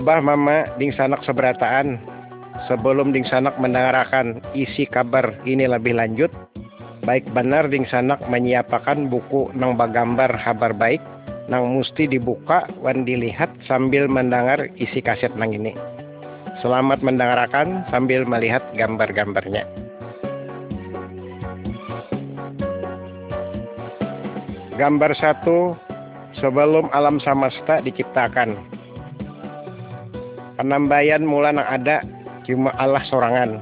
Abah Mama ding sanak seberataan sebelum ding sanak mendengarkan isi kabar ini lebih lanjut baik benar ding sanak menyiapkan buku nang bagambar kabar baik nang mesti dibuka wan dilihat sambil mendengar isi kaset nang ini. Selamat mendengarkan sambil melihat gambar-gambarnya. Gambar satu sebelum alam semesta diciptakan. Penambayan mula nang ada cuma Allah sorangan.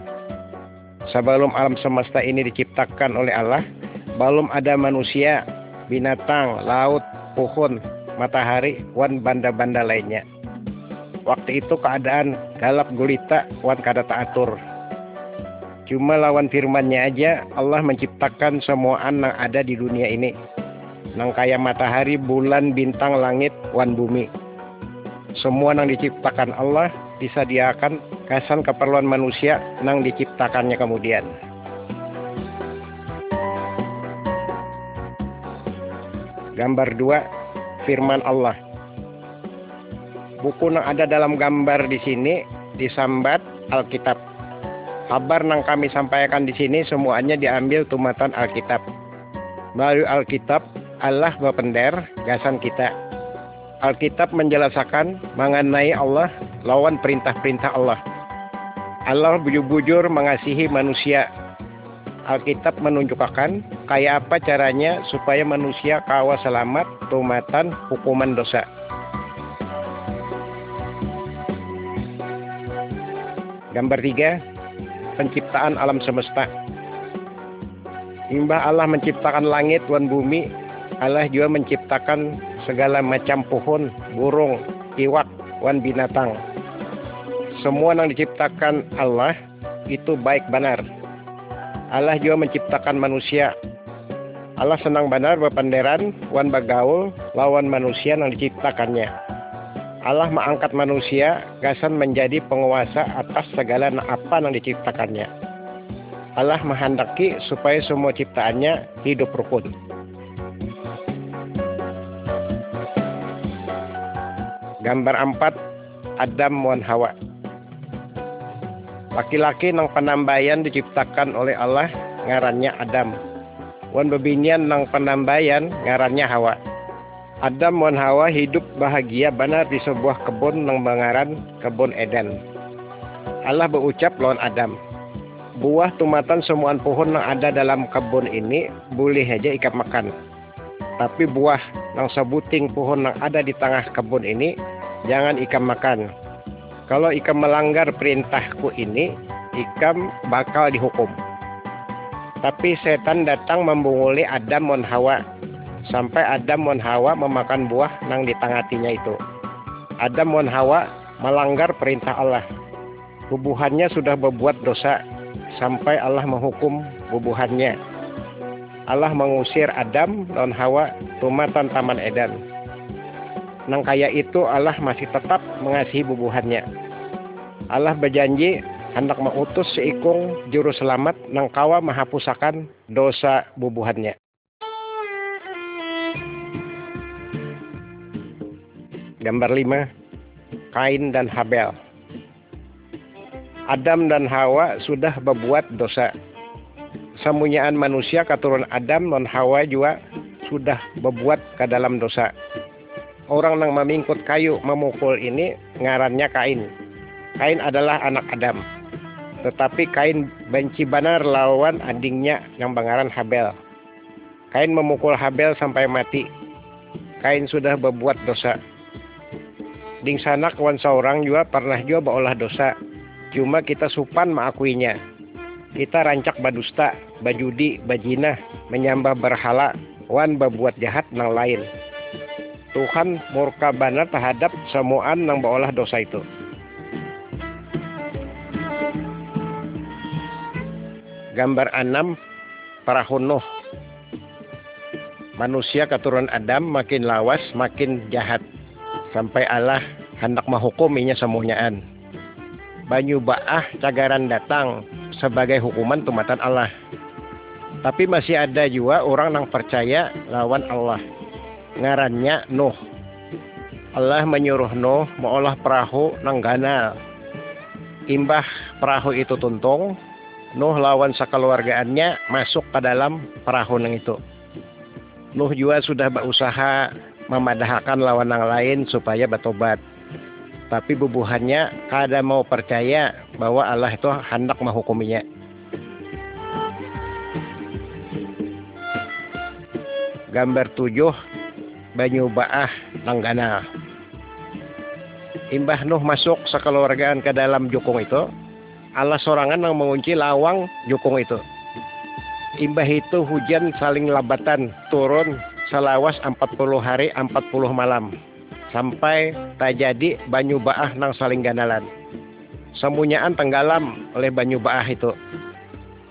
Sebelum alam semesta ini diciptakan oleh Allah, belum ada manusia, binatang, laut, pohon, matahari, wan banda-banda lainnya. Waktu itu keadaan galap gulita, wan kada taatur. Cuma lawan firmannya aja Allah menciptakan semua yang ada di dunia ini. Nang kaya matahari, bulan, bintang, langit, wan bumi. Semua yang diciptakan Allah disediakan kasan keperluan manusia nang diciptakannya kemudian. Gambar dua, firman Allah. Buku yang ada dalam gambar di sini disambat Alkitab. Kabar yang kami sampaikan di sini semuanya diambil tumatan Alkitab. Melalui Alkitab, Allah bapender gasan kita. Alkitab menjelaskan mengenai Allah lawan perintah-perintah Allah. Allah bujur-bujur mengasihi manusia Alkitab menunjukkan kayak apa caranya supaya manusia kawa selamat tumatan hukuman dosa. Gambar tiga, penciptaan alam semesta. Imbah Allah menciptakan langit dan bumi, Allah juga menciptakan segala macam pohon, burung, iwak, wan binatang. Semua yang diciptakan Allah itu baik benar Allah juga menciptakan manusia. Allah senang benar berpanderan, wan bagaul, lawan manusia yang diciptakannya. Allah mengangkat manusia, gasan menjadi penguasa atas segala apa yang diciptakannya. Allah menghendaki supaya semua ciptaannya hidup rukun. Gambar 4 Adam wan Hawa Laki-laki nang penambayan diciptakan oleh Allah ngarannya Adam. Wan bebinian nang penambayan ngarannya Hawa. Adam wan Hawa hidup bahagia benar di sebuah kebun nang mengaran kebun Eden. Allah berucap lawan Adam, buah tumatan semua pohon yang ada dalam kebun ini boleh aja ikat makan. Tapi buah yang sebuting pohon yang ada di tengah kebun ini jangan ikan makan kalau ikam melanggar perintahku ini, ikam bakal dihukum. Tapi setan datang membunguli Adam dan Hawa. Sampai Adam dan Hawa memakan buah nang di tangatinya itu. Adam dan Hawa melanggar perintah Allah. Bubuhannya sudah berbuat dosa sampai Allah menghukum bubuhannya. Allah mengusir Adam dan Hawa tumatan Taman Eden. Nang kaya itu Allah masih tetap mengasihi bubuhannya. Allah berjanji hendak mengutus seikung juru selamat nang kawa menghapusakan dosa bubuhannya. Gambar 5 Kain dan Habel Adam dan Hawa sudah berbuat dosa. Semunyaan manusia keturunan Adam dan Hawa juga sudah berbuat ke dalam dosa orang yang memingkut kayu memukul ini ngarannya Kain. Kain adalah anak Adam. Tetapi Kain benci benar lawan adingnya yang bangaran Habel. Kain memukul Habel sampai mati. Kain sudah berbuat dosa. Ding sana kawan seorang juga pernah juga berolah dosa. Cuma kita supan mengakuinya. Kita rancak badusta, bajudi, bajinah, menyambah berhala, wan berbuat jahat nang lain. Tuhan murka benar terhadap semuaan yang berolah dosa itu. Gambar 6 perahu Nuh. Manusia keturunan Adam makin lawas, makin jahat. Sampai Allah hendak menghukuminya semuanyaan. Banyu ba'ah cagaran datang sebagai hukuman tumatan Allah. Tapi masih ada juga orang yang percaya lawan Allah ngarannya Nuh. Allah menyuruh Nuh mengolah perahu nang ganal. Imbah perahu itu tuntung, Nuh lawan sekeluargaannya masuk ke dalam perahu nang itu. Nuh juga sudah berusaha memadahkan lawan yang lain supaya bertobat. Tapi bubuhannya kada mau percaya bahwa Allah itu hendak menghukuminya. Gambar tujuh Banyu Baah Langgana. Imbah Nuh masuk sekeluargaan ke dalam jukung itu, Allah sorangan yang mengunci lawang jukung itu. Imbah itu hujan saling labatan turun selawas 40 hari 40 malam sampai tak jadi banyu baah nang saling ganalan. Semunyaan tenggelam oleh banyu baah itu.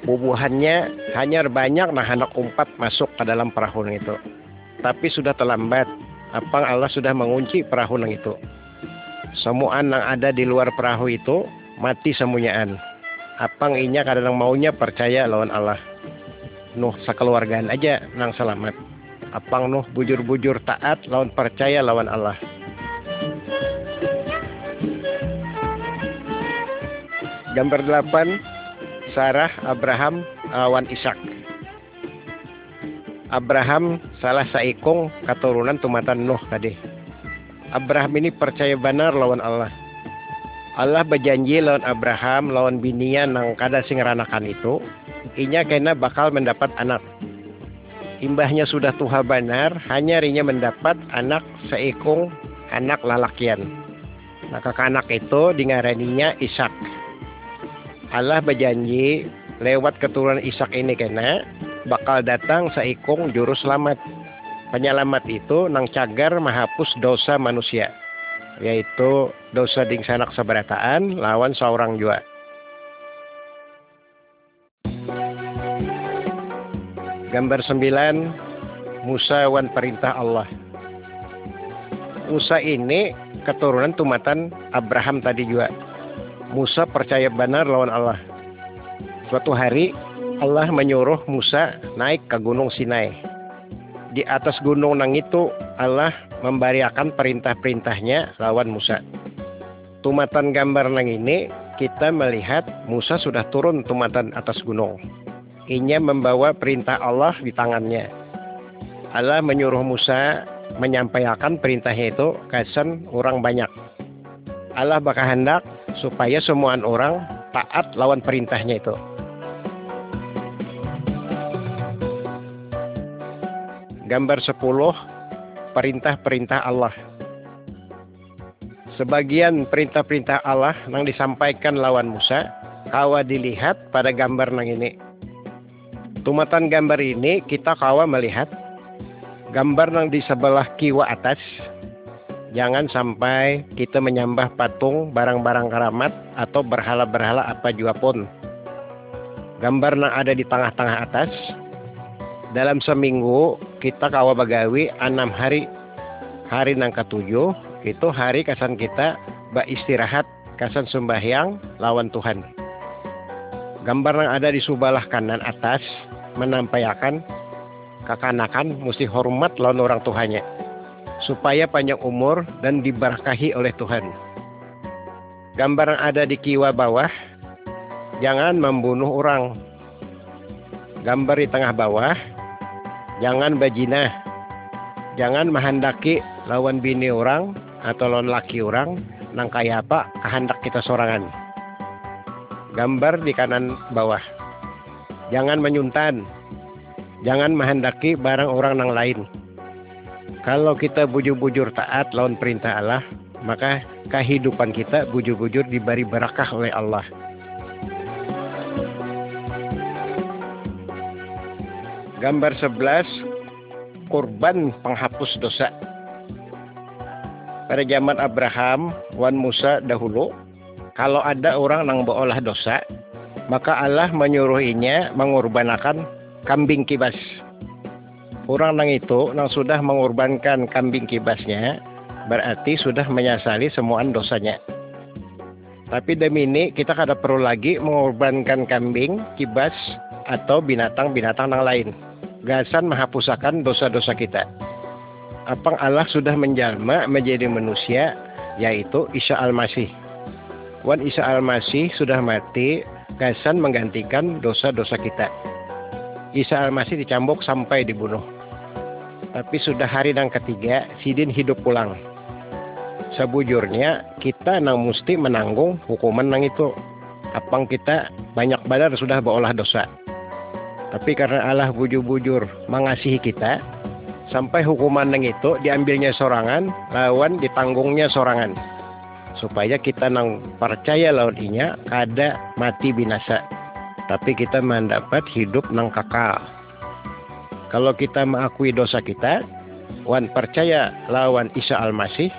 Bubuhannya hanya banyak nah anak umpat masuk ke dalam perahu itu. Tapi sudah terlambat. Apang Allah sudah mengunci perahu nang itu. Semuaan yang ada di luar perahu itu mati semuanyaan. Apang inya kadang maunya percaya lawan Allah. Nuh sekeluargaan aja nang selamat. Apang Nuh bujur-bujur taat lawan percaya lawan Allah. Gambar 8 Sarah Abraham lawan Ishak. Abraham salah saikung keturunan tumatan Nuh tadi. Abraham ini percaya benar lawan Allah. Allah berjanji lawan Abraham lawan binian nang kada sing ranakan itu, inya kena bakal mendapat anak. Imbahnya sudah tuha benar, hanya rinya mendapat anak seikung anak lalakian. Nah, kakak anak itu dingaraninya Ishak. Allah berjanji lewat keturunan Ishak ini kena bakal datang seikung juru selamat. Penyelamat itu nang cagar menghapus dosa manusia, yaitu dosa ding sanak seberataan lawan seorang jua. Gambar 9 Musa wan perintah Allah. Musa ini keturunan tumatan Abraham tadi juga. Musa percaya benar lawan Allah. Suatu hari Allah menyuruh Musa naik ke gunung Sinai. Di atas gunung nang itu Allah memberiakan perintah-perintahnya lawan Musa. Tumatan gambar nang ini kita melihat Musa sudah turun tumatan atas gunung. Inya membawa perintah Allah di tangannya. Allah menyuruh Musa menyampaikan perintahnya itu kesan orang banyak. Allah bakal hendak supaya semua orang taat lawan perintahnya itu. Gambar 10 perintah-perintah Allah. Sebagian perintah-perintah Allah yang disampaikan lawan Musa, kawa dilihat pada gambar nang ini. Tumatan gambar ini kita kawa melihat gambar nang di sebelah kiwa atas. Jangan sampai kita menyembah patung barang-barang keramat atau berhala-berhala apa juga pun. Gambar nang ada di tengah-tengah atas. Dalam seminggu kita kawa bagawi enam hari. Hari nang ketujuh itu hari kesan kita istirahat kesan sembahyang lawan Tuhan. Gambar yang ada di sebelah kanan atas menampilkan kekanakan mesti hormat lawan orang Tuhannya supaya panjang umur dan diberkahi oleh Tuhan. Gambar yang ada di kiwa bawah jangan membunuh orang. Gambar di tengah bawah jangan bajinah. Jangan menghendaki lawan bini orang atau lawan laki orang nang kaya apa kehendak kita sorangan. Gambar di kanan bawah. Jangan menyuntan. Jangan menghendaki barang orang nang lain. Kalau kita bujur-bujur taat lawan perintah Allah, maka kehidupan kita bujur-bujur diberi berkah oleh Allah. Gambar 11 Kurban penghapus dosa pada zaman Abraham, Wan Musa dahulu, kalau ada orang yang berolah dosa, maka Allah menyuruhinya mengorbankan kambing kibas. Orang nang itu nang sudah mengorbankan kambing kibasnya, berarti sudah menyesali semua dosanya. Tapi demi ini kita kada perlu lagi mengorbankan kambing, kibas, atau binatang-binatang yang lain. Gasan menghapuskan dosa-dosa kita. Apang Allah sudah menjalma menjadi manusia yaitu Isa Al-Masih. Wan Isa Al-Masih sudah mati, Gasan menggantikan dosa-dosa kita. Isa Al-Masih dicambuk sampai dibunuh. Tapi sudah hari yang ketiga, Sidin hidup pulang. Sebujurnya, kita nang mesti menanggung hukuman nang itu. Apang kita banyak badar sudah berolah dosa. Tapi karena Allah bujur-bujur mengasihi kita, sampai hukuman yang itu diambilnya sorangan lawan ditanggungnya sorangan. Supaya kita nang percaya lawan inya ada mati binasa. Tapi kita mendapat hidup nang kakal kalau kita mengakui dosa kita wan percaya lawan Isa Al-Masih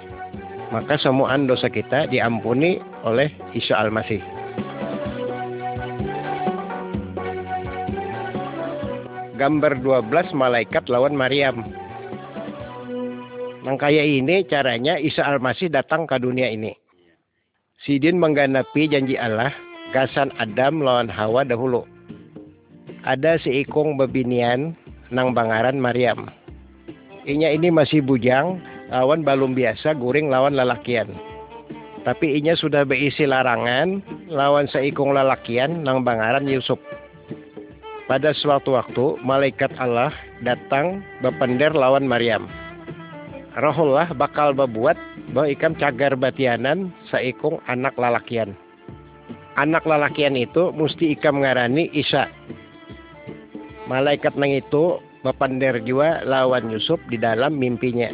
maka semuaan dosa kita diampuni oleh Isa Al-Masih gambar 12 malaikat lawan Maryam. Yang kayak ini caranya Isa Al-Masih datang ke dunia ini. Sidin mengganapi janji Allah, gasan Adam lawan Hawa dahulu. Ada si ikung bebinian nang bangaran Maryam. Inya ini masih bujang, lawan balum biasa guring lawan lalakian. Tapi inya sudah berisi larangan lawan seikung lalakian nang bangaran Yusuf. Pada suatu waktu, malaikat Allah datang bepender lawan Maryam. Rohullah bakal berbuat bahwa ikam cagar batianan seikung anak lalakian. Anak lalakian itu mesti ikam ngarani Isa. Malaikat nang itu bepender juga lawan Yusuf di dalam mimpinya.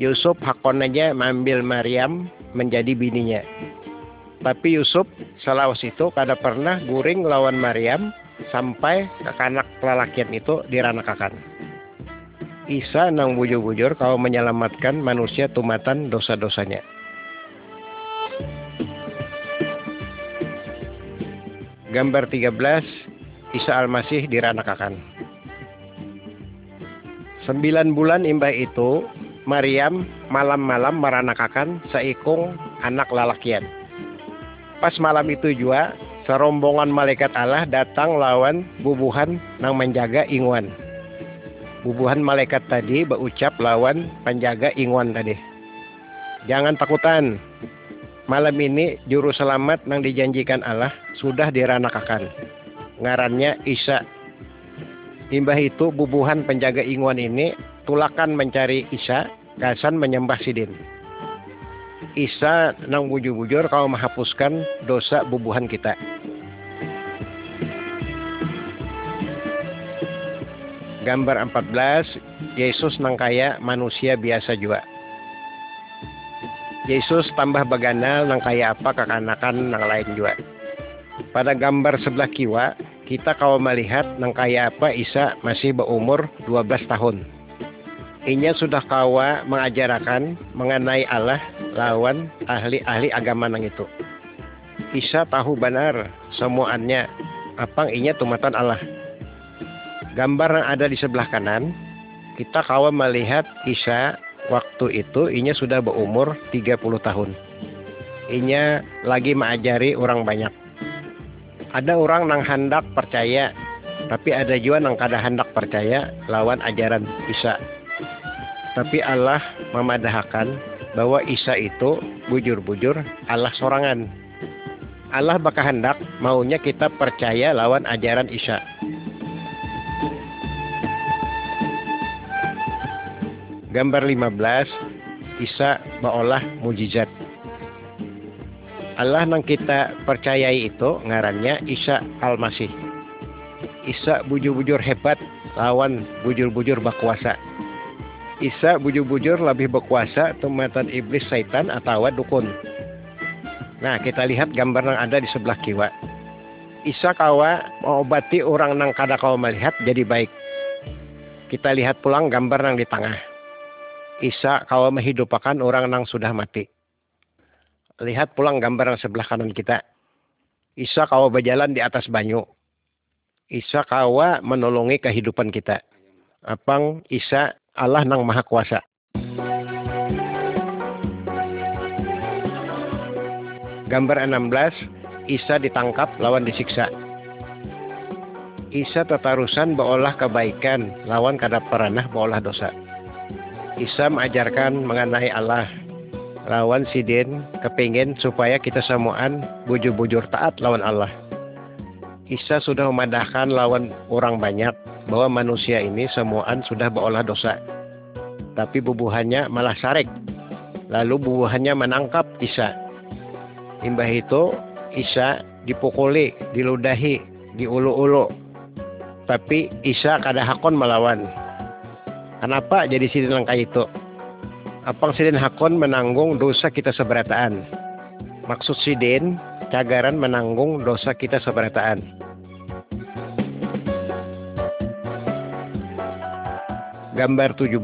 Yusuf hakonanya mengambil Maryam menjadi bininya. Tapi Yusuf selawas itu kada pernah guring lawan Maryam sampai kekanak lalakian itu diranakakan. Isa nang bujur-bujur kau menyelamatkan manusia tumatan dosa-dosanya. Gambar 13 Isa Al-Masih diranakakan. Sembilan bulan imbah itu, Maryam malam-malam meranakakan seikung anak lalakian. Pas malam itu juga, serombongan malaikat Allah datang lawan bubuhan nang menjaga inguan. Bubuhan malaikat tadi berucap lawan penjaga inguan tadi. Jangan takutan. Malam ini juru selamat nang dijanjikan Allah sudah diranakakan. Ngarannya Isa. Imbah itu bubuhan penjaga inguan ini tulakan mencari Isa, gasan menyembah Sidin. Isa nang bujur-bujur kau menghapuskan dosa bubuhan kita. Gambar 14, Yesus nang kaya manusia biasa juga. Yesus tambah bagana nang kaya apa kekanakan nang lain juga. Pada gambar sebelah kiwa, kita kau melihat nang kaya apa Isa masih berumur 12 tahun. Inya sudah kawa mengajarakan mengenai Allah lawan ahli-ahli agama nang itu. Isa tahu benar semuanya apa inya tumatan Allah gambar yang ada di sebelah kanan, kita kawan melihat Isa waktu itu inya sudah berumur 30 tahun. Inya lagi mengajari orang banyak. Ada orang nang hendak percaya, tapi ada juga nang kada hendak percaya lawan ajaran Isa. Tapi Allah memadahkan bahwa Isa itu bujur-bujur Allah sorangan. Allah bakal hendak maunya kita percaya lawan ajaran Isa. Gambar 15 Isa baolah mujizat. Allah nang kita percayai itu ngarannya Isa Al-Masih. Isa bujur-bujur hebat lawan bujur-bujur berkuasa. Isa bujur-bujur lebih berkuasa tumatan iblis setan atau dukun. Nah, kita lihat gambar yang ada di sebelah kiwa. Isa kawa mengobati orang nang kada kau melihat jadi baik. Kita lihat pulang gambar yang di tengah. Isa kau menghidupakan orang yang sudah mati. Lihat pulang gambar yang sebelah kanan kita. Isa kau berjalan di atas banyu. Isa kau menolongi kehidupan kita. Apang Isa Allah nang maha kuasa. Gambar 16, Isa ditangkap lawan disiksa. Isa tetarusan beolah kebaikan lawan kada peranah beolah dosa. Isa mengajarkan mengenai Allah lawan sidin kepingin supaya kita semuaan bujur-bujur taat lawan Allah. Isa sudah memadahkan lawan orang banyak bahwa manusia ini semuaan sudah berolah dosa. Tapi bubuhannya malah sarek. Lalu bubuhannya menangkap Isa. Imbah itu Isa dipukuli, diludahi, diulu-ulu. Tapi Isa kada hakon melawan. Kenapa jadi sidin langkah itu? Apang sidin hakon menanggung dosa kita seberataan. Maksud sidin, cagaran menanggung dosa kita seberataan. Gambar 17,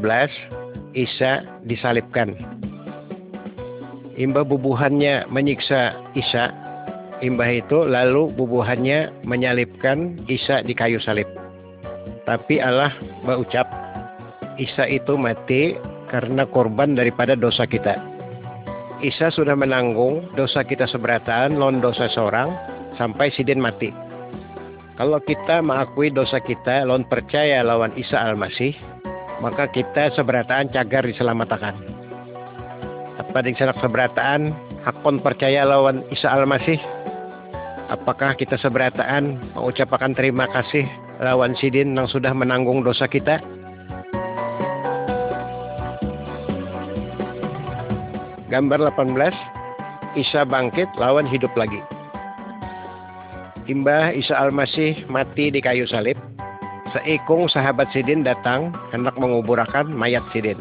Isa disalibkan. Imbah bubuhannya menyiksa Isa, imbah itu lalu bubuhannya menyalibkan Isa di kayu salib. Tapi Allah berucap, Isa itu mati karena korban daripada dosa kita. Isa sudah menanggung dosa kita seberataan lawan dosa seorang sampai sidin mati. Kalau kita mengakui dosa kita lawan percaya lawan Isa Al-Masih, maka kita seberataan cagar diselamatkan. Apa di sana seberataan hakon percaya lawan Isa Al-Masih? Apakah kita seberataan mengucapkan terima kasih lawan sidin yang sudah menanggung dosa kita? Gambar 18, Isa bangkit lawan hidup lagi. Imbah Isa Al-Masih mati di kayu salib, seikung sahabat Sidin datang hendak menguburakan mayat Sidin.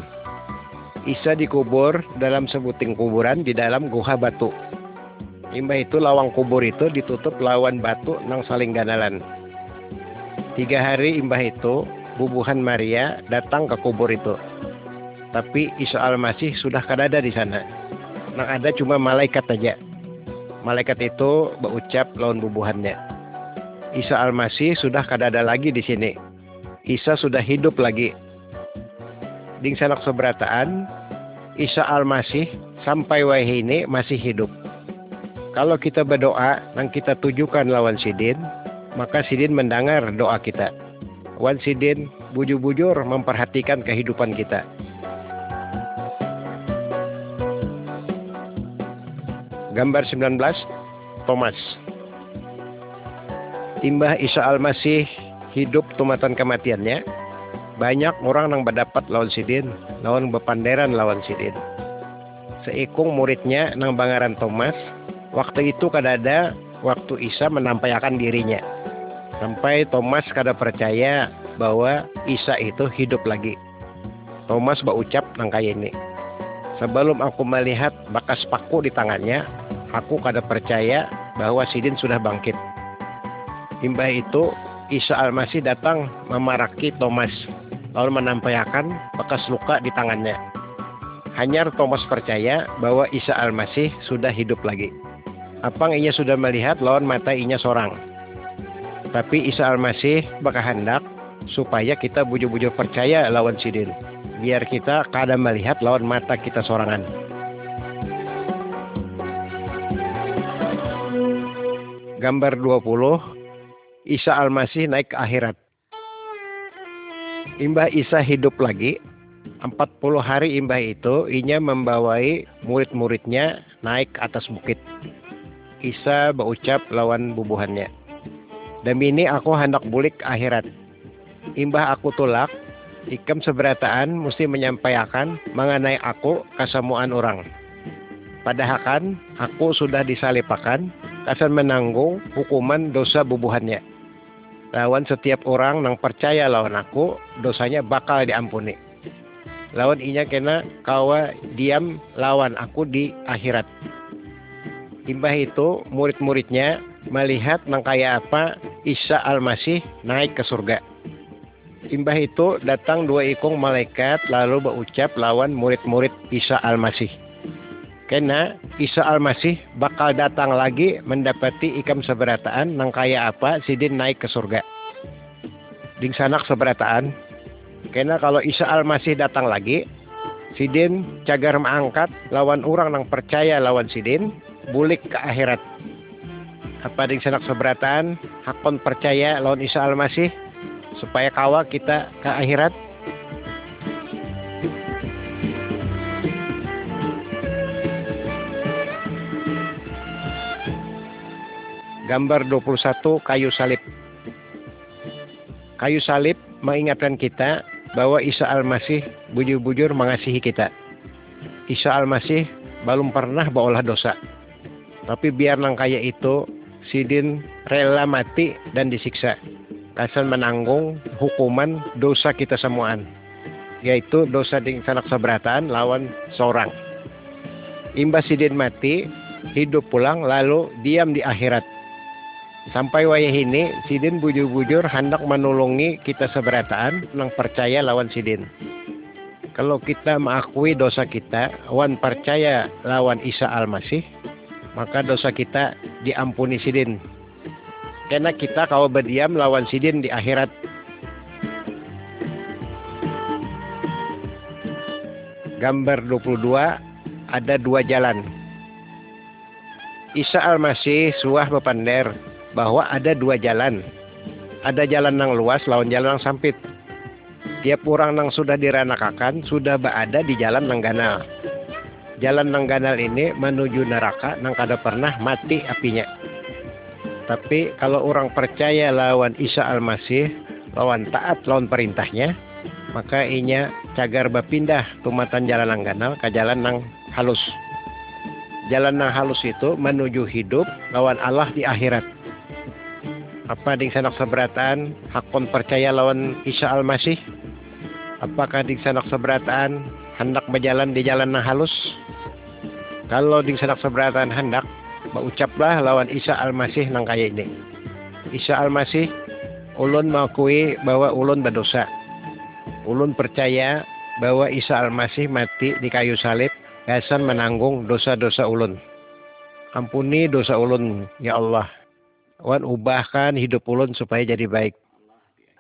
Isa dikubur dalam sebuting kuburan di dalam guha batu. Imbah itu lawang kubur itu ditutup lawan batu nang saling ganalan. Tiga hari imbah itu, bubuhan Maria datang ke kubur itu tapi Isa Al-Masih sudah kadada di sana. Yang ada cuma malaikat aja. Malaikat itu berucap lawan bubuhannya. Isa Al-Masih sudah kadada lagi di sini. Isa sudah hidup lagi. Ding sanak seberataan, Isa Al-Masih sampai wahi ini masih hidup. Kalau kita berdoa dan kita tujukan lawan Sidin, maka Sidin mendengar doa kita. Wan Sidin bujur-bujur memperhatikan kehidupan kita. Gambar 19 Thomas Imbah Isa Al-Masih hidup tumatan kematiannya banyak orang yang berdapat lawan sidin lawan bepanderan lawan sidin. Seikung muridnya nang bangaran Thomas waktu itu kadada waktu Isa menampakkan dirinya. Sampai Thomas kada percaya bahwa Isa itu hidup lagi. Thomas berucap nang kaya ini sebelum aku melihat bekas paku di tangannya aku kada percaya bahwa Sidin sudah bangkit. Imbah itu, Isa Al-Masih datang memaraki Thomas, lalu menampakkan bekas luka di tangannya. Hanya Thomas percaya bahwa Isa Al-Masih sudah hidup lagi. Apang ia sudah melihat lawan mata inya seorang. Tapi Isa Al-Masih hendak supaya kita bujur-bujur percaya lawan Sidin. Biar kita kada melihat lawan mata kita sorangan. gambar 20 Isa Al-Masih naik ke akhirat. Imbah Isa hidup lagi, 40 hari imbah itu inya membawai murid-muridnya naik ke atas bukit. Isa berucap lawan bubuhannya. Demi ini aku hendak bulik akhirat. Imbah aku tulak, ikam seberataan mesti menyampaikan mengenai aku kesemuan orang. Padahal kan aku sudah disalipakan akan menanggung hukuman dosa bubuhannya. Lawan setiap orang yang percaya lawan aku, dosanya bakal diampuni. Lawan inya kena kawa diam lawan aku di akhirat. Imbah itu murid-muridnya melihat nang kaya apa Isa Al-Masih naik ke surga. Imbah itu datang dua ikung malaikat lalu berucap lawan murid-murid Isa Al-Masih karena Isa Al-Masih bakal datang lagi mendapati ikam seberataan nang kaya apa sidin naik ke surga. Ding sanak seberataan. Karena kalau Isa Al-Masih datang lagi, sidin cagar mengangkat lawan orang nang percaya lawan sidin bulik ke akhirat. Apa ding sanak seberataan hakon percaya lawan Isa Al-Masih supaya kawa kita ke akhirat Gambar 21 kayu salib. Kayu salib mengingatkan kita bahwa Isa Al-Masih bujur-bujur mengasihi kita. Isa Al-Masih belum pernah berolah dosa. Tapi biar nang kaya itu, Sidin rela mati dan disiksa. Kasan menanggung hukuman dosa kita semuaan. Yaitu dosa di sanak seberatan lawan seorang. Imbas Sidin mati, hidup pulang lalu diam di akhirat Sampai wayah ini, Sidin bujur-bujur hendak menolongi kita seberataan yang percaya lawan Sidin. Kalau kita mengakui dosa kita, wan percaya lawan Isa Al-Masih, maka dosa kita diampuni Sidin. Karena kita kalau berdiam lawan Sidin di akhirat. Gambar 22, ada dua jalan. Isa Al-Masih suah bepander bahwa ada dua jalan. Ada jalan yang luas lawan jalan yang sempit. Tiap orang yang sudah diranakakan sudah berada di jalan yang ganal. Jalan yang ganal ini menuju neraka yang kada pernah mati apinya. Tapi kalau orang percaya lawan Isa Al-Masih, lawan taat lawan perintahnya, maka inya cagar berpindah tumatan jalan yang ganal ke jalan yang halus. Jalan yang halus itu menuju hidup lawan Allah di akhirat apa ding sanak seberatan hakon percaya lawan Isa Al-Masih? Apakah ding sanak seberatan hendak berjalan di jalan yang halus? Kalau ding sanak seberatan hendak, berucaplah lawan Isa Al-Masih nang kaya ini. Isa Al-Masih, ulun mengakui bahwa ulun berdosa. Ulun percaya bahwa Isa Al-Masih mati di kayu salib, gasan menanggung dosa-dosa ulun. Ampuni dosa ulun, ya Allah. Wan ubahkan hidup ulun supaya jadi baik.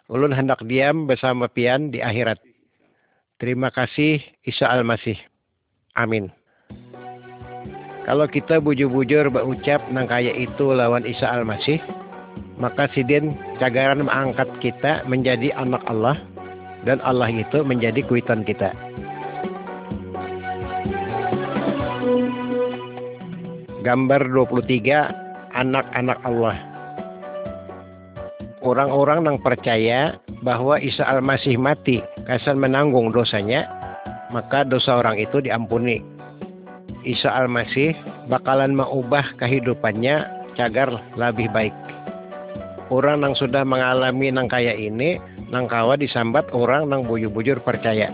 Ulun hendak diam bersama pian di akhirat. Terima kasih Isa Al-Masih. Amin. Kalau kita bujur-bujur berucap nang kaya itu lawan Isa Al-Masih, maka sidin cagaran mengangkat kita menjadi anak Allah dan Allah itu menjadi kuitan kita. Gambar 23 anak-anak Allah. Orang-orang yang percaya bahwa Isa Al-Masih mati kasan menanggung dosanya, maka dosa orang itu diampuni. Isa Al-Masih bakalan mengubah kehidupannya cagar lebih baik. Orang yang sudah mengalami nang kaya ini, nang kawa disambat orang nang bujur-bujur percaya.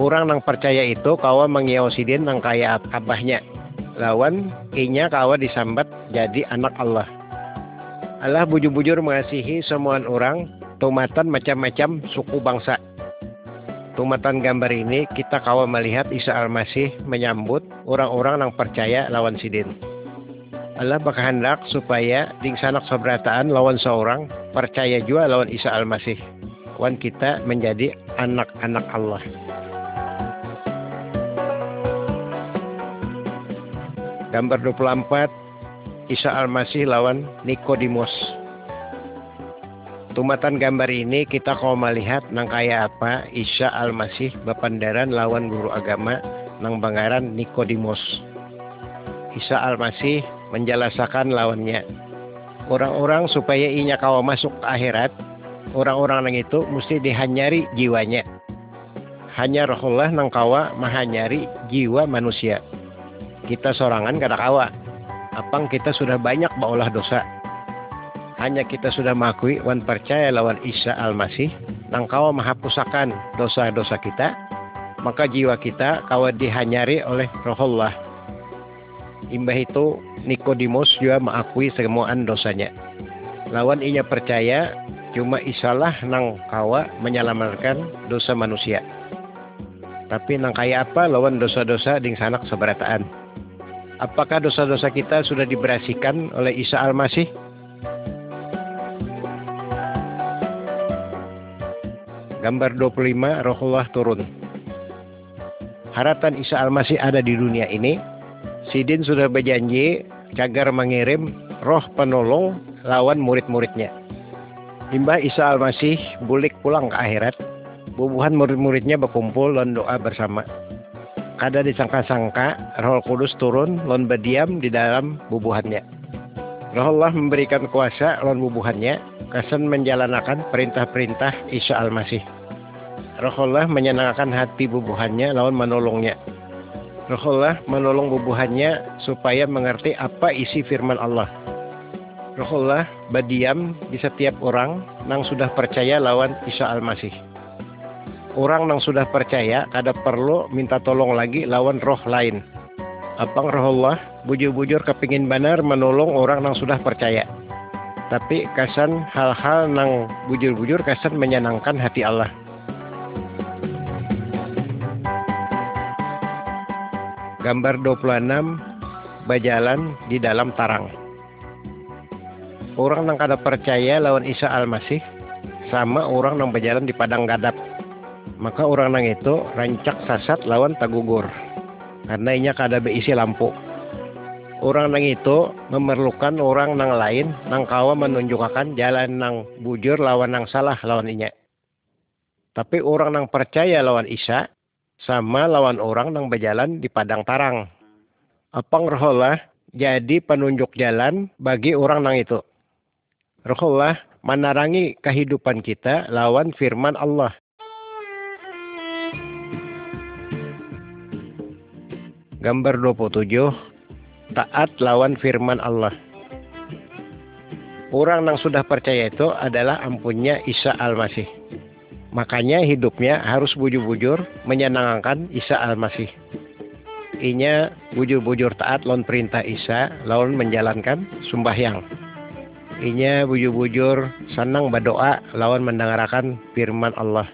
Orang nang percaya itu kawa mengiausidin nang kaya abahnya lawan inya kawa disambat jadi anak Allah. Allah bujur-bujur mengasihi semua orang, tumatan macam-macam suku bangsa. Tumatan gambar ini kita kawa melihat Isa Al-Masih menyambut orang-orang yang percaya lawan sidin. Allah berkehendak supaya ding sanak sobrataan lawan seorang percaya juga lawan Isa Al-Masih. Wan kita menjadi anak-anak Allah. Gambar 24 Isa Al-Masih lawan Nikodimos. Tumatan gambar ini kita kau melihat nang kaya apa Isa Al-Masih bepandaran lawan guru agama nang bangaran Nikodimos. Isa Al-Masih menjelaskan lawannya. Orang-orang supaya inya kau masuk ke akhirat, orang-orang nang itu mesti dihanyari jiwanya. Hanya rohullah nang kawa mahanyari jiwa manusia kita sorangan kada kawa. Apang kita sudah banyak baolah dosa. Hanya kita sudah mengakui wan percaya lawan Isa Al-Masih nang kawa mahapusakan dosa-dosa kita, maka jiwa kita kawa dihanyari oleh roh Allah. Imbah itu Nikodemus juga mengakui semuaan dosanya. Lawan inya percaya cuma isalah nang kawa menyelamatkan dosa manusia. Tapi nang kaya apa lawan dosa-dosa ding sanak seberataan. Apakah dosa-dosa kita sudah diberasikan oleh Isa Al-Masih? Gambar 25 Rohullah turun. Harapan Isa Al-Masih ada di dunia ini. Sidin sudah berjanji cagar mengirim roh penolong lawan murid-muridnya. Imbah Isa Al-Masih bulik pulang ke akhirat, bubuhan murid-muridnya berkumpul dan doa bersama kada disangka-sangka Roh Kudus turun lon berdiam di dalam bubuhannya. Roh Allah memberikan kuasa lawan bubuhannya, kesan menjalankan perintah-perintah Isa Al-Masih. Roh Allah menyenangkan hati bubuhannya lawan menolongnya. Roh Allah menolong bubuhannya supaya mengerti apa isi firman Allah. Roh Allah badiam di setiap orang nang sudah percaya lawan Isa Al-Masih. Orang nang sudah percaya kada perlu minta tolong lagi lawan roh lain Apang Allah bujur-bujur kepingin benar menolong orang yang sudah percaya. Tapi kesan hal-hal nang bujur-bujur kesan menyenangkan hati Allah. Gambar 26 Bajalan di dalam tarang. Orang yang kada percaya lawan Isa Al-Masih sama orang yang berjalan di padang gadap. Maka orang nang itu rancak sasat lawan tagugur karena inya kada beisi lampu. Orang nang itu memerlukan orang nang lain nang kawa menunjukkan jalan nang bujur lawan nang salah lawan inya. Tapi orang nang percaya lawan Isa sama lawan orang nang berjalan di padang tarang. Apang roholah jadi penunjuk jalan bagi orang nang itu. Roholah menarangi kehidupan kita lawan firman Allah. Gambar 27 taat lawan firman Allah. Orang yang sudah percaya itu adalah ampunnya Isa Al-Masih. Makanya hidupnya harus bujur-bujur menyenangkan Isa Al-Masih. Inya bujur-bujur taat lawan perintah Isa, lawan menjalankan sembahyang. Inya bujur-bujur senang berdoa lawan mendengarkan firman Allah.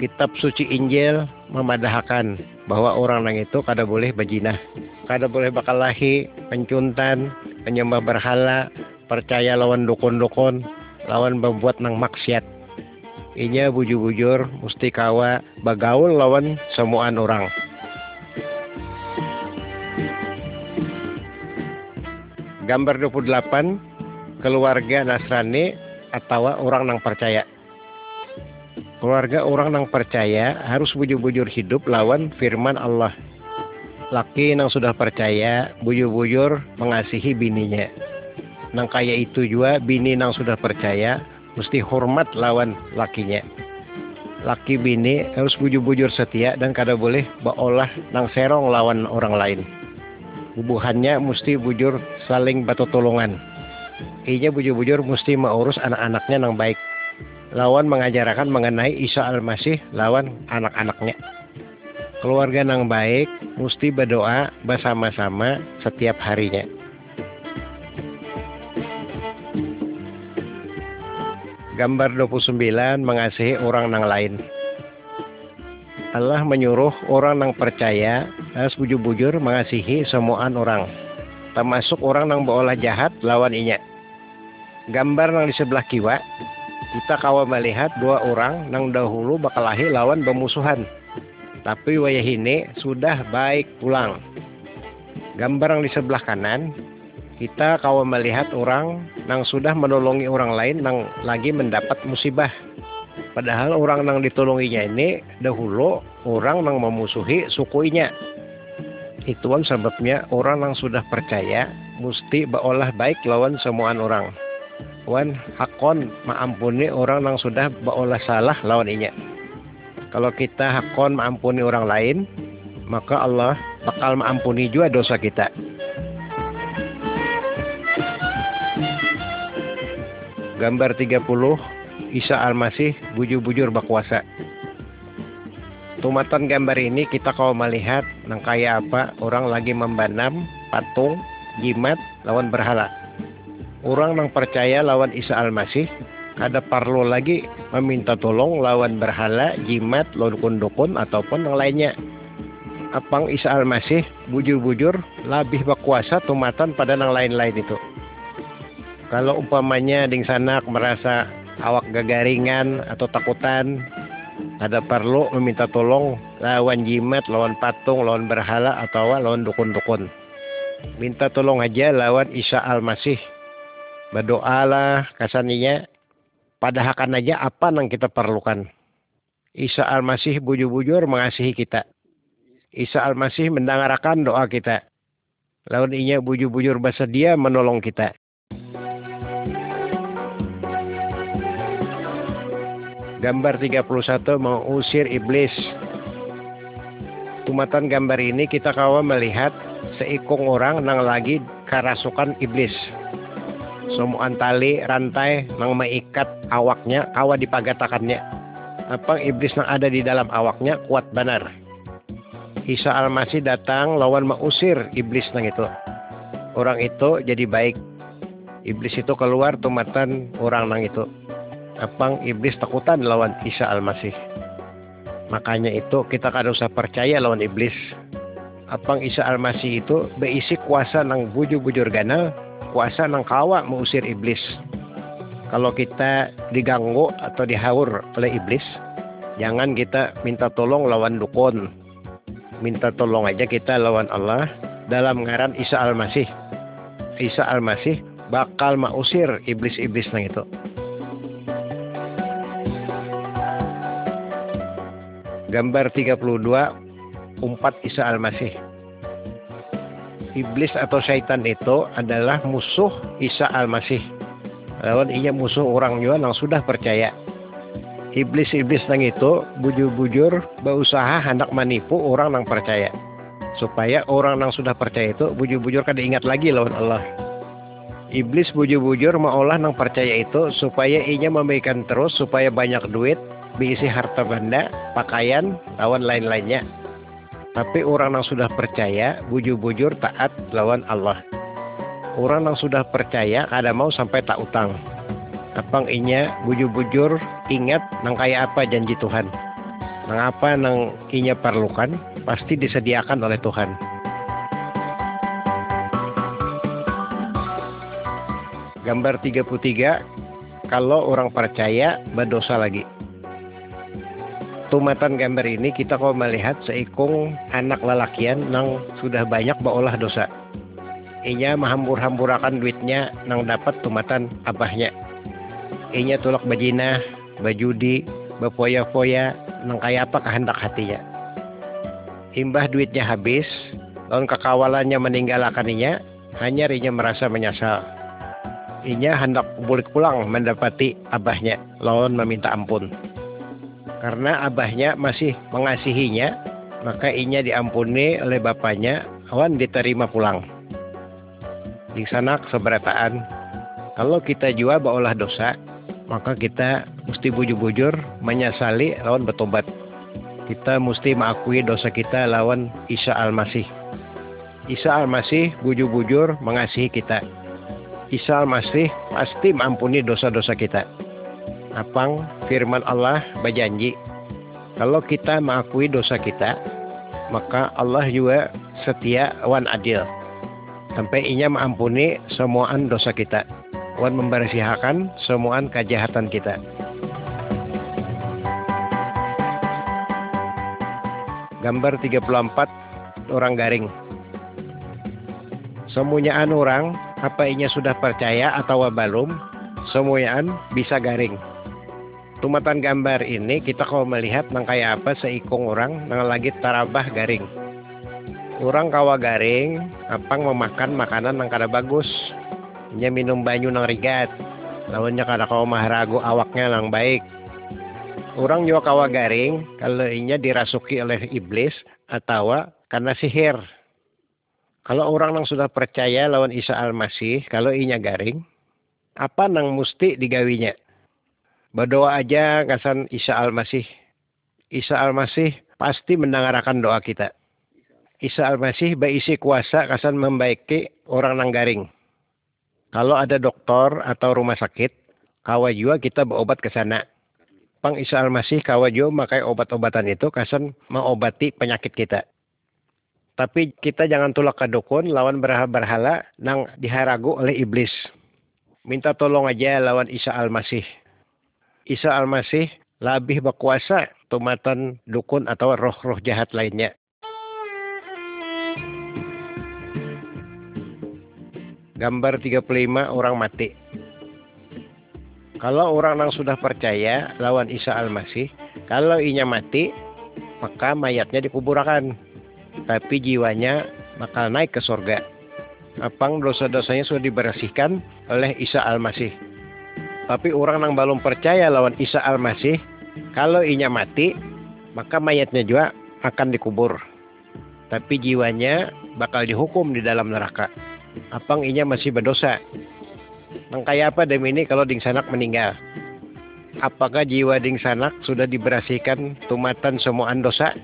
Kitab suci Injil memadahkan bahwa orang nang itu kada boleh bajinah, kada boleh bakal lahi, pencuntan, penyembah berhala, percaya lawan dukun-dukun, lawan membuat nang maksiat. Inya bujur-bujur mesti kawa bagaul lawan semuaan orang. Gambar 28 keluarga Nasrani atau orang nang percaya keluarga orang yang percaya harus bujur-bujur hidup lawan firman Allah. Laki yang sudah percaya bujur-bujur mengasihi bininya. Nang kaya itu juga bini yang sudah percaya mesti hormat lawan lakinya. Laki bini harus bujur-bujur setia dan kada boleh baolah nang serong lawan orang lain. Hubungannya mesti bujur saling batu tolongan. Inya bujur-bujur mesti mengurus anak-anaknya nang baik lawan mengajarkan mengenai Isa Al-Masih lawan anak-anaknya. Keluarga yang baik mesti berdoa bersama-sama setiap harinya. Gambar 29 mengasihi orang yang lain. Allah menyuruh orang yang percaya harus bujur-bujur mengasihi semuaan orang. Termasuk orang yang berolah jahat lawan inya. Gambar yang di sebelah kiwa kita kawa melihat dua orang nang dahulu bakal lahir lawan bermusuhan. Tapi wayah ini sudah baik pulang. Gambar yang di sebelah kanan, kita kawa melihat orang nang sudah menolongi orang lain nang lagi mendapat musibah. Padahal orang nang ditolonginya ini dahulu orang nang memusuhi sukunya. Ituan sebabnya orang yang sudah percaya mesti berolah baik lawan semuaan orang wan hakon maampuni orang yang sudah berolah salah lawan inya. Kalau kita hakon maampuni orang lain, maka Allah bakal maampuni juga dosa kita. Gambar 30 Isa Al-Masih bujur-bujur berkuasa. Tumatan gambar ini kita kau melihat nang kaya apa orang lagi membanam patung jimat lawan berhala orang yang percaya lawan Isa Al-Masih ada perlu lagi meminta tolong lawan berhala, jimat, dukun-dukun ataupun yang lainnya. Apang Isa Al-Masih bujur-bujur lebih berkuasa tumatan pada yang lain-lain itu. Kalau umpamanya ding sanak merasa awak gagaringan atau takutan, ada perlu meminta tolong lawan jimat, lawan patung, lawan berhala atau lawan dukun-dukun. Minta tolong aja lawan Isa Al-Masih berdoalah kasaninya. Padahakan aja apa yang kita perlukan. Isa Al-Masih bujur-bujur mengasihi kita. Isa Al-Masih mendengarkan doa kita. Lawan inya bujur-bujur bersedia menolong kita. Gambar 31 mengusir iblis. Tumatan gambar ini kita kawa melihat seikung orang nang lagi karasukan iblis. Semuan tali rantai nang meikat awaknya kawa dipagatakannya. Apa iblis nang ada di dalam awaknya kuat benar. Isa Al-Masih datang lawan mengusir iblis nang itu. Orang itu jadi baik. Iblis itu keluar tumatan orang nang itu apang iblis takutan lawan Isa Al-Masih. Makanya itu kita kada usah percaya lawan iblis. Apang Isa Al-Masih itu berisi kuasa nang bujur-bujur ganal, kuasa nang kawa mengusir iblis. Kalau kita diganggu atau dihaur oleh iblis, jangan kita minta tolong lawan dukun. Minta tolong aja kita lawan Allah dalam ngaran Isa Al-Masih. Isa Al-Masih bakal mengusir iblis-iblis nang itu. Gambar 32 Umpat Isa Al-Masih Iblis atau syaitan itu adalah musuh Isa Al-Masih Lawan ia musuh orang juga yang sudah percaya Iblis-iblis nang itu bujur-bujur berusaha hendak menipu orang yang percaya supaya orang yang sudah percaya itu bujur-bujur kada ingat lagi lawan Allah. Iblis bujur-bujur maolah nang percaya itu supaya ia memberikan terus supaya banyak duit berisi harta benda, pakaian, lawan lain-lainnya. Tapi orang yang sudah percaya, bujur-bujur taat lawan Allah. Orang yang sudah percaya, kada mau sampai tak utang. Apang inya bujur-bujur ingat nang kaya apa janji Tuhan. Nang apa nang inya perlukan, pasti disediakan oleh Tuhan. Gambar 33, kalau orang percaya, berdosa lagi tumatan gambar ini kita kau melihat seikung anak lelakian nang sudah banyak baolah dosa. Inya menghambur-hamburakan duitnya nang dapat tumatan abahnya. Inya tulak bajina, bajudi, bapoya-poya, nang kaya apa kehendak hatinya. Imbah duitnya habis, lawan kekawalannya meninggalkannya, hanya rinya merasa menyesal. Inya hendak balik pulang mendapati abahnya, lawan meminta ampun karena abahnya masih mengasihinya, maka inya diampuni oleh bapaknya, awan diterima pulang. Di sana keseberataan, kalau kita jua baolah dosa, maka kita mesti bujur-bujur menyesali lawan bertobat. Kita mesti mengakui dosa kita lawan Isa Al-Masih. Isa Al-Masih bujur-bujur mengasihi kita. Isa Al-Masih pasti mengampuni dosa-dosa kita. Apang firman Allah berjanji kalau kita mengakui dosa kita maka Allah juga setia wan adil. Sampai inya mengampuni semuaan dosa kita. Wan membersihkan semuaan kejahatan kita. Gambar 34 orang garing. Semuanyaan orang apa inya sudah percaya atau belum semuanyaan bisa garing tumatan gambar ini kita kalau melihat nang kayak apa seikung orang nang lagi tarabah garing. Orang kawa garing, apang memakan makanan nang kada bagus. Nya minum banyu nang rigat. Lawannya kada kawa maharago awaknya nang baik. Orang juga kawa garing kalau inya dirasuki oleh iblis atau karena sihir. Kalau orang yang sudah percaya lawan Isa Al-Masih, kalau inya garing, apa nang mesti digawinya? Berdoa aja kasan Isa Al-Masih. Isa Al-Masih pasti mendengarkan doa kita. Isa Al-Masih berisi kuasa kasan membaiki orang nanggaring. Kalau ada dokter atau rumah sakit, kawa juga kita berobat ke sana. Pang Isa Al-Masih kawa juga makai obat-obatan itu kasan mengobati penyakit kita. Tapi kita jangan tulak ke dukun lawan berhala-berhala nang diharagu oleh iblis. Minta tolong aja lawan Isa Al-Masih. Isa Al-Masih lebih berkuasa tumatan dukun atau roh-roh jahat lainnya. Gambar 35 orang mati. Kalau orang yang sudah percaya lawan Isa Al-Masih, kalau inya mati, maka mayatnya dikuburkan. Tapi jiwanya bakal naik ke surga. Apang dosa-dosanya sudah dibersihkan oleh Isa Al-Masih. Tapi orang yang belum percaya lawan Isa Al-Masih, Kalau inya mati, maka mayatnya juga akan dikubur. Tapi jiwanya bakal dihukum di dalam neraka. Apang inya masih berdosa. Mangkaya apa demi ini kalau ding sanak meninggal? Apakah jiwa ding sanak sudah diberasikan tumatan semua dosa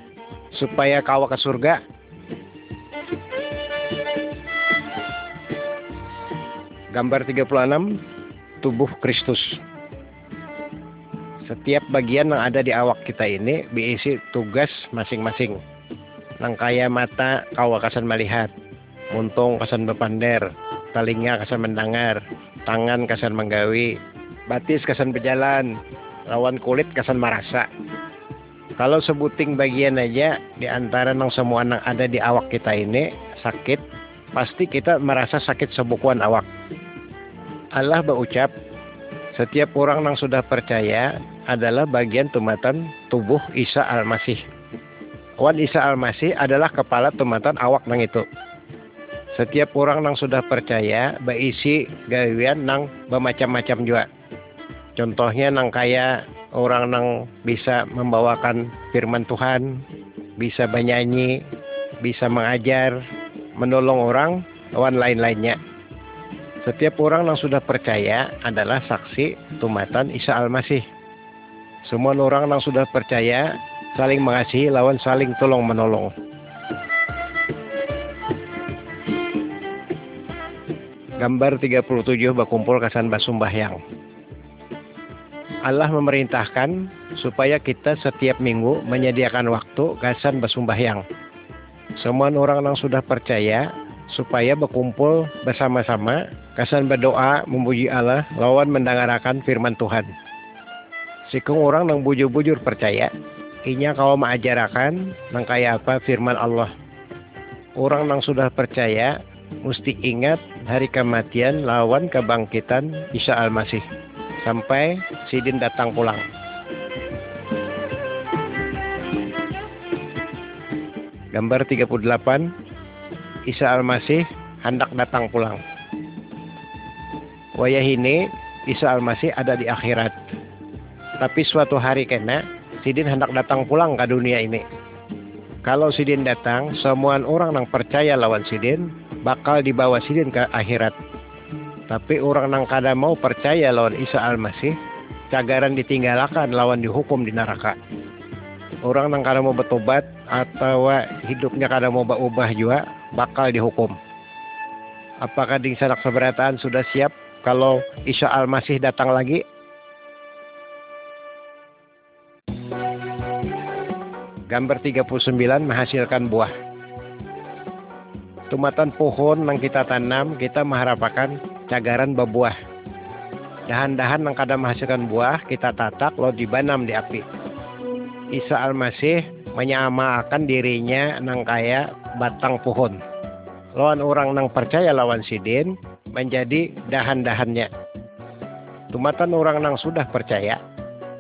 supaya kawa ke surga? Gambar 36 tubuh Kristus. Setiap bagian yang ada di awak kita ini diisi tugas masing-masing. Nangkaya mata kawa kasan melihat, muntung kasan bepander, telinga kasan mendengar, tangan kasan menggawi, batis kasan berjalan, lawan kulit kasan merasa. Kalau sebuting bagian aja di antara nang semua yang ada di awak kita ini sakit, pasti kita merasa sakit sebukuan awak. Allah berucap, setiap orang yang sudah percaya adalah bagian tumatan tubuh Isa Al-Masih. Wan Isa Al-Masih adalah kepala tumatan awak nang itu. Setiap orang yang sudah percaya berisi gawian nang bermacam-macam juga. Contohnya nang kaya orang nang bisa membawakan firman Tuhan, bisa bernyanyi, bisa mengajar, menolong orang, lawan lain-lainnya. Setiap orang yang sudah percaya adalah saksi tumatan Isa Al-Masih. Semua orang yang sudah percaya saling mengasihi lawan saling tolong menolong. Gambar 37 bakumpul kasan basumbahyang. Allah memerintahkan supaya kita setiap minggu menyediakan waktu kasan basumbahyang. Semua orang yang sudah percaya supaya berkumpul bersama-sama Kasan berdoa memuji Allah lawan mendengarkan firman Tuhan. Sikung orang nang bujur-bujur percaya, inya kau mengajarkan nang kaya apa firman Allah. Orang nang sudah percaya mesti ingat hari kematian lawan kebangkitan Isa Al-Masih sampai Sidin datang pulang. Gambar 38 Isa Al-Masih hendak datang pulang. Wayah ini Isa Al-Masih ada di akhirat. Tapi suatu hari kena Sidin hendak datang pulang ke dunia ini. Kalau Sidin datang, semua orang yang percaya lawan Sidin bakal dibawa Sidin ke akhirat. Tapi orang yang kada mau percaya lawan Isa Al-Masih, cagaran ditinggalkan lawan dihukum di neraka. Orang yang kada mau bertobat atau hidupnya kada mau berubah juga bakal dihukum. Apakah di sanak seberataan sudah siap kalau Isa Al-Masih datang lagi. Gambar 39 menghasilkan buah. Tumatan pohon yang kita tanam, kita mengharapkan cagaran berbuah. Dahan-dahan yang kadang menghasilkan buah, kita tatak lo dibanam di api. Isa Al-Masih menyamakan dirinya nang kaya batang pohon. Lawan orang nang percaya lawan sidin, menjadi dahan-dahannya. Tumatan orang yang sudah percaya,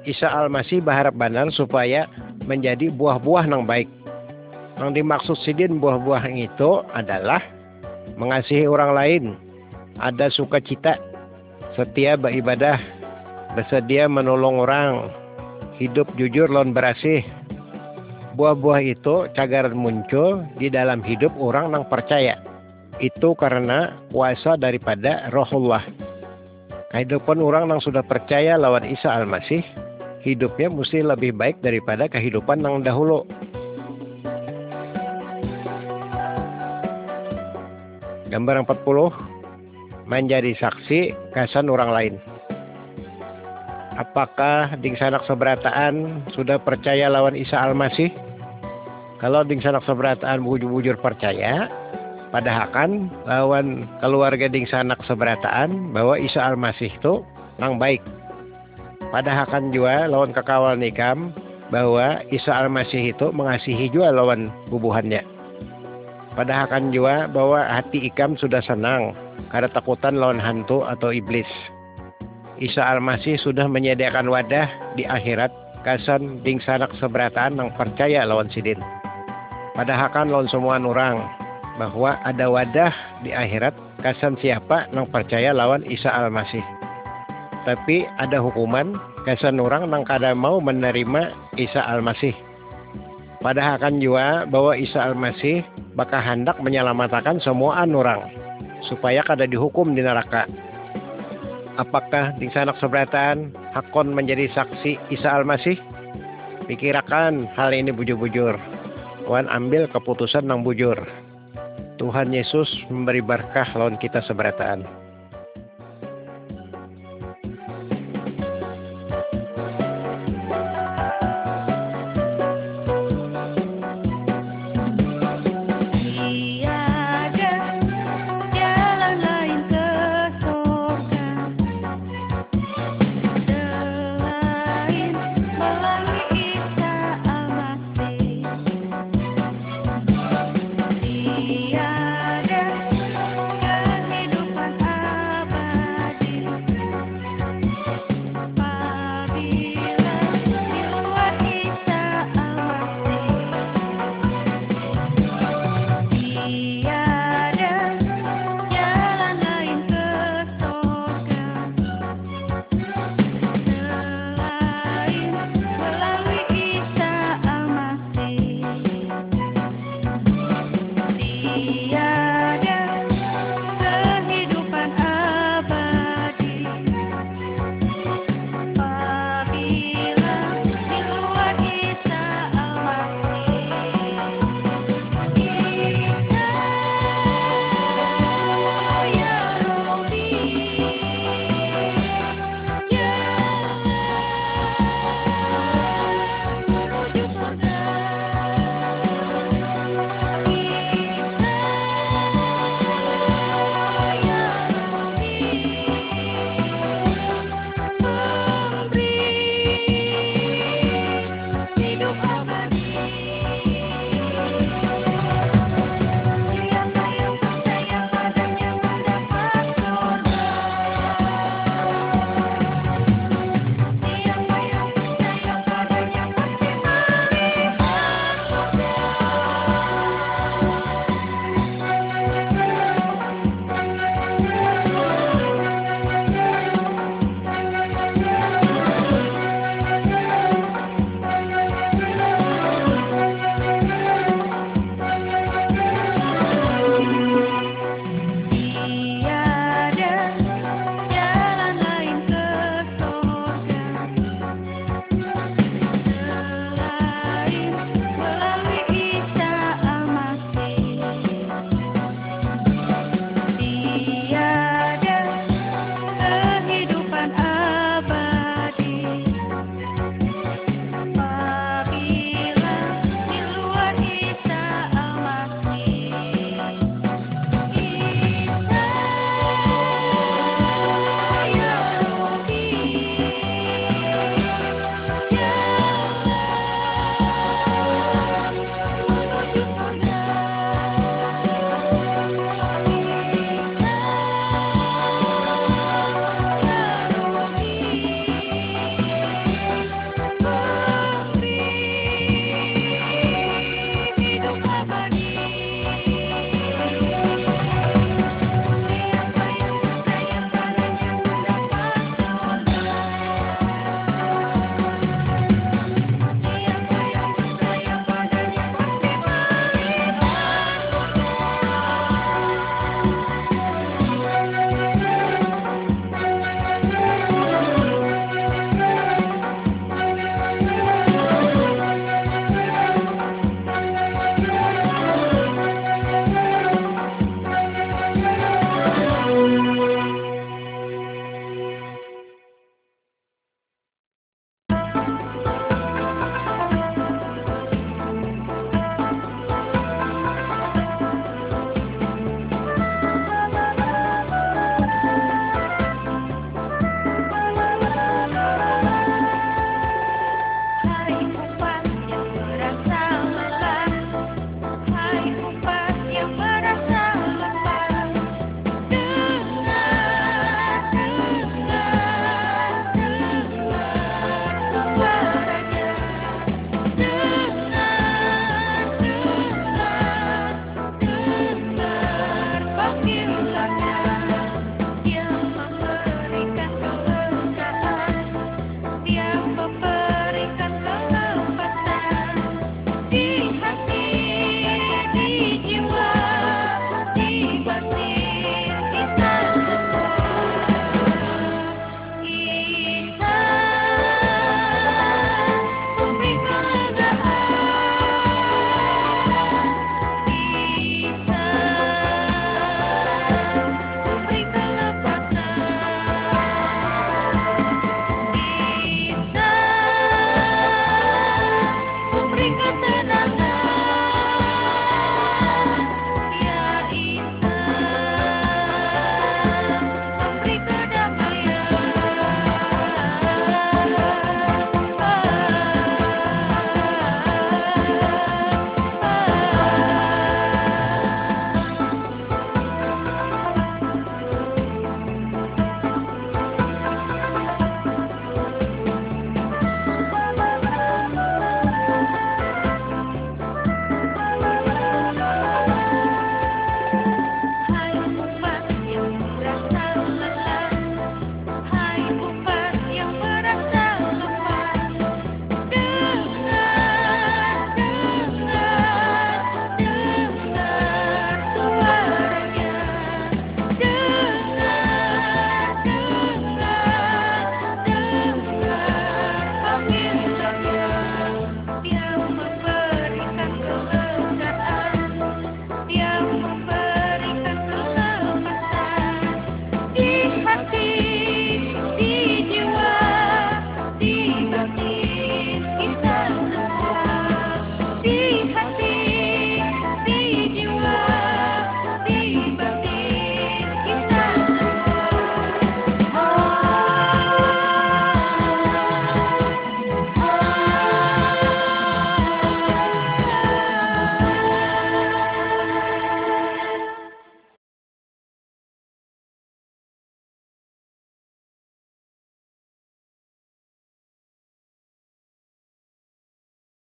Isa Al-Masih berharap benar supaya menjadi buah-buah yang baik. Yang dimaksud sidin buah-buah itu adalah mengasihi orang lain, ada sukacita, setia beribadah, bersedia menolong orang, hidup jujur lawan berasih. Buah-buah itu cagaran muncul di dalam hidup orang yang percaya itu karena kuasa daripada rohullah. Kehidupan orang yang sudah percaya lawan Isa Al-Masih, hidupnya mesti lebih baik daripada kehidupan yang dahulu. Gambar 40, menjadi saksi kesan orang lain. Apakah ding sanak seberataan sudah percaya lawan Isa Al-Masih? Kalau ding sanak seberataan bujur-bujur percaya, Padahal lawan keluarga ding sanak seberataan bahwa Isa Al-Masih itu nang baik. Padahal kan juga lawan kekawal nikam bahwa Isa Al-Masih itu mengasihi juga lawan bubuhannya. Padahal kan juga bahwa hati ikam sudah senang karena takutan lawan hantu atau iblis. Isa Al-Masih sudah menyediakan wadah di akhirat kasan ding sanak seberataan yang percaya lawan sidin. Padahal kan lawan semua orang bahwa ada wadah di akhirat kasan siapa yang percaya lawan Isa Al-Masih. Tapi ada hukuman kesan orang nang kada mau menerima Isa Al-Masih. Padahal kan juga bahwa Isa Al-Masih bakal hendak menyelamatkan semua orang supaya kada dihukum di neraka. Apakah di sanak seberatan hakon menjadi saksi Isa Al-Masih? Pikirakan hal ini bujur-bujur. Wan ambil keputusan yang bujur. Tuhan Yesus memberi berkah lawan kita seberatan.